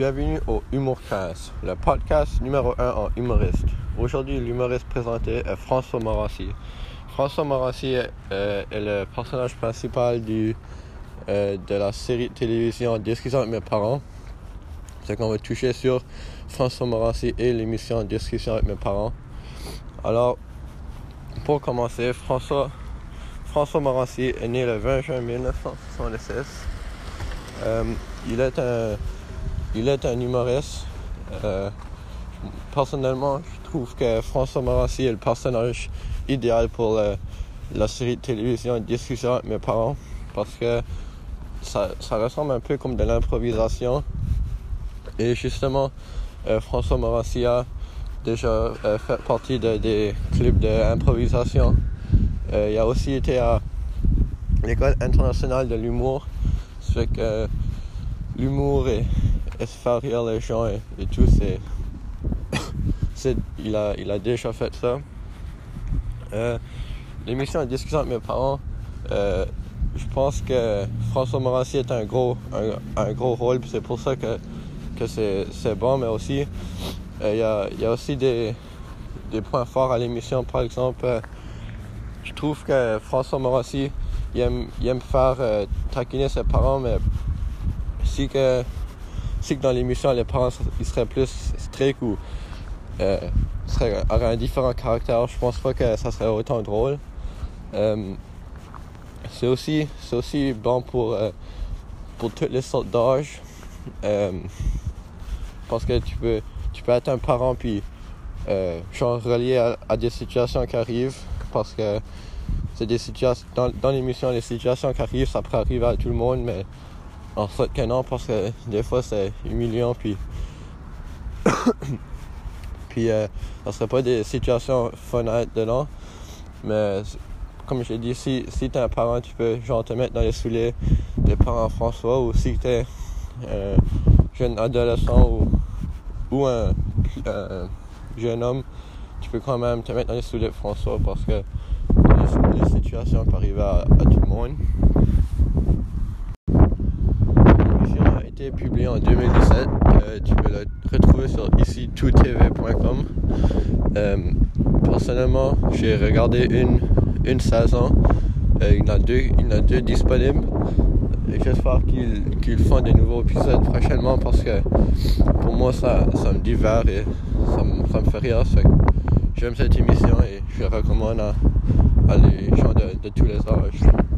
Bienvenue au Humorcast, le podcast numéro 1 en humoriste. Aujourd'hui, l'humoriste présenté est François Morassi. François euh, est, le personnage principal euh, de la série de télévision Discussion avec mes parents. C'est qu'on va toucher sur François Morassi et l'émission Discussion avec mes parents. Alors, pour commencer, François, François Morassi est né le 20 juin 1976. Euh, il est un il est un humoriste. Euh, personnellement, je trouve que François Marassi est le personnage idéal pour la série de télévision Discussion avec mes parents parce que ça, ressemble un peu comme de l'improvisation. Et justement, euh, François Marassi a déjà euh, fait partie de, des clubs d'improvisation. il a aussi été à l'école internationale de l'humour. Ce que l'humour et faire rire les gens et, tout, c'est. il, a, il a déjà fait ça. Euh, l'émission de discussion avec mes parents, euh, je pense que François Morassi est un gros, un, gros rôle, c'est pour ça que, que c'est, bon, mais aussi, euh, il y, a, y, a, aussi des, des points forts à l'émission. Par exemple, je trouve que François Morassi, il aime, il aime faire taquiner ses parents, mais si que si que dans l'émission, les parents seraient plus stricts ou euh, auraient un différent caractère, je pense pas que ça serait autant drôle. Euh, c'est aussi, aussi bon pour, euh, pour toutes les sortes d'âge. Parce que tu peux, tu peux être un parent puis genre relié à, des situations qui arrivent. Parce que c'est des situations, dans, dans l'émission, les situations qui arrivent, ça peut arriver à tout le monde, mais en fait que non, parce que des fois c'est humiliant, puis. puis, euh, ça serait pas des situations fun à être dedans. Mais, comme j'ai dit, si, si t'es un parent, tu peux genre te mettre dans les souliers des parents François, ou si t'es un jeune adolescent ou, ou un, jeune homme, tu peux quand même te mettre dans les souliers de François parce que les, situations peuvent arriver à tout le monde. Publié en 2017. Euh, tu peux le retrouver sur ici toutv.com. Euh, personnellement, j'ai regardé une, une saison. Euh, il, y en a deux, il y en a deux disponibles. J'espère qu'ils font des nouveaux épisodes prochainement parce que pour moi ça, ça me divers et ça me, ça me fait rire. J'aime cette émission et je recommande à, à les gens de, de tous les âges.